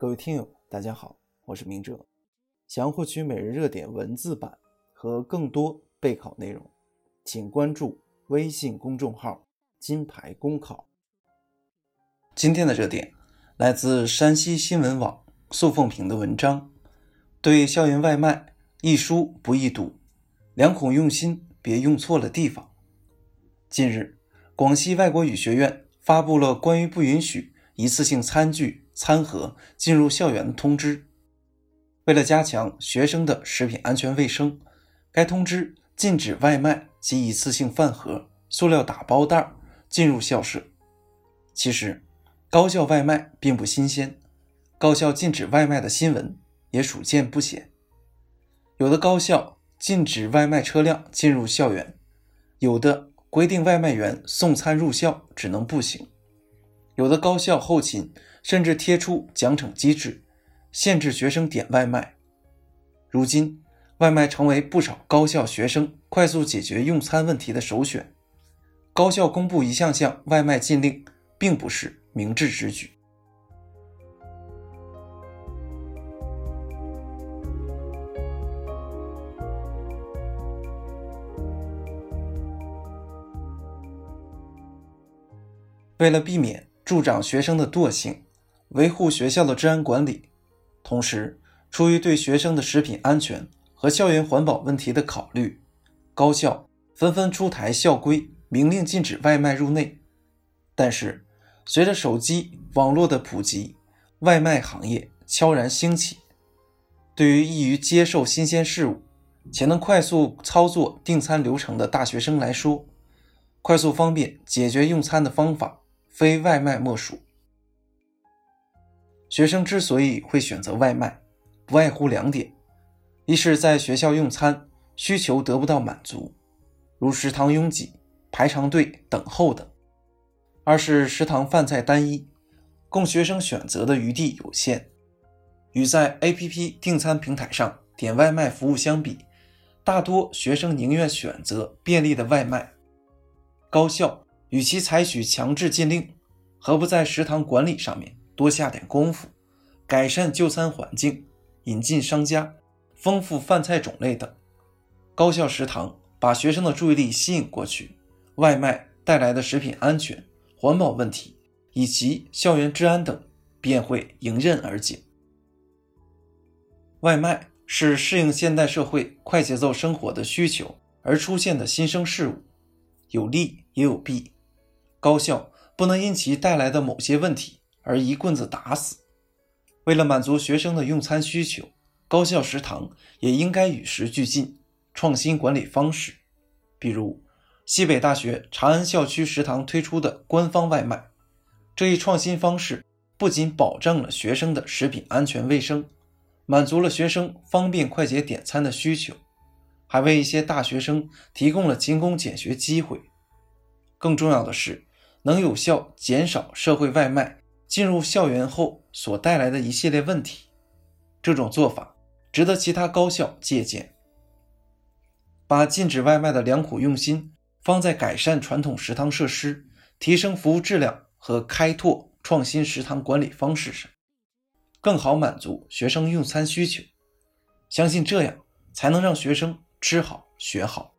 各位听友，大家好，我是明哲。想要获取每日热点文字版和更多备考内容，请关注微信公众号“金牌公考”。今天的热点来自山西新闻网素凤平的文章：对校园外卖易输不易堵，两孔用心，别用错了地方。近日，广西外国语学院发布了关于不允许一次性餐具。餐盒进入校园的通知，为了加强学生的食品安全卫生，该通知禁止外卖及一次性饭盒、塑料打包袋进入校舍。其实，高校外卖并不新鲜，高校禁止外卖的新闻也属见不鲜。有的高校禁止外卖车辆进入校园，有的规定外卖员送餐入校只能步行。有的高校后勤甚至贴出奖惩机制，限制学生点外卖。如今，外卖成为不少高校学生快速解决用餐问题的首选。高校公布一项项外卖禁令，并不是明智之举。为了避免。助长学生的惰性，维护学校的治安管理，同时出于对学生的食品安全和校园环保问题的考虑，高校纷纷出台校规，明令禁止外卖入内。但是，随着手机网络的普及，外卖行业悄然兴起。对于易于接受新鲜事物且能快速操作订餐流程的大学生来说，快速方便解决用餐的方法。非外卖莫属。学生之所以会选择外卖，不外乎两点：一是在学校用餐需求得不到满足，如食堂拥挤、排长队等候等；二是食堂饭菜单一，供学生选择的余地有限。与在 APP 订餐平台上点外卖服务相比，大多学生宁愿选择便利的外卖。高校。与其采取强制禁令，何不在食堂管理上面多下点功夫，改善就餐环境，引进商家，丰富饭菜种类等？高校食堂把学生的注意力吸引过去，外卖带来的食品安全、环保问题以及校园治安等便会迎刃而解。外卖是适应现代社会快节奏生活的需求而出现的新生事物，有利也有弊。高校不能因其带来的某些问题而一棍子打死。为了满足学生的用餐需求，高校食堂也应该与时俱进，创新管理方式。比如，西北大学长安校区食堂推出的官方外卖，这一创新方式不仅保证了学生的食品安全卫生，满足了学生方便快捷点餐的需求，还为一些大学生提供了勤工俭学机会。更重要的是。能有效减少社会外卖进入校园后所带来的一系列问题，这种做法值得其他高校借鉴。把禁止外卖的良苦用心放在改善传统食堂设施、提升服务质量和开拓创新食堂管理方式上，更好满足学生用餐需求。相信这样才能让学生吃好学好。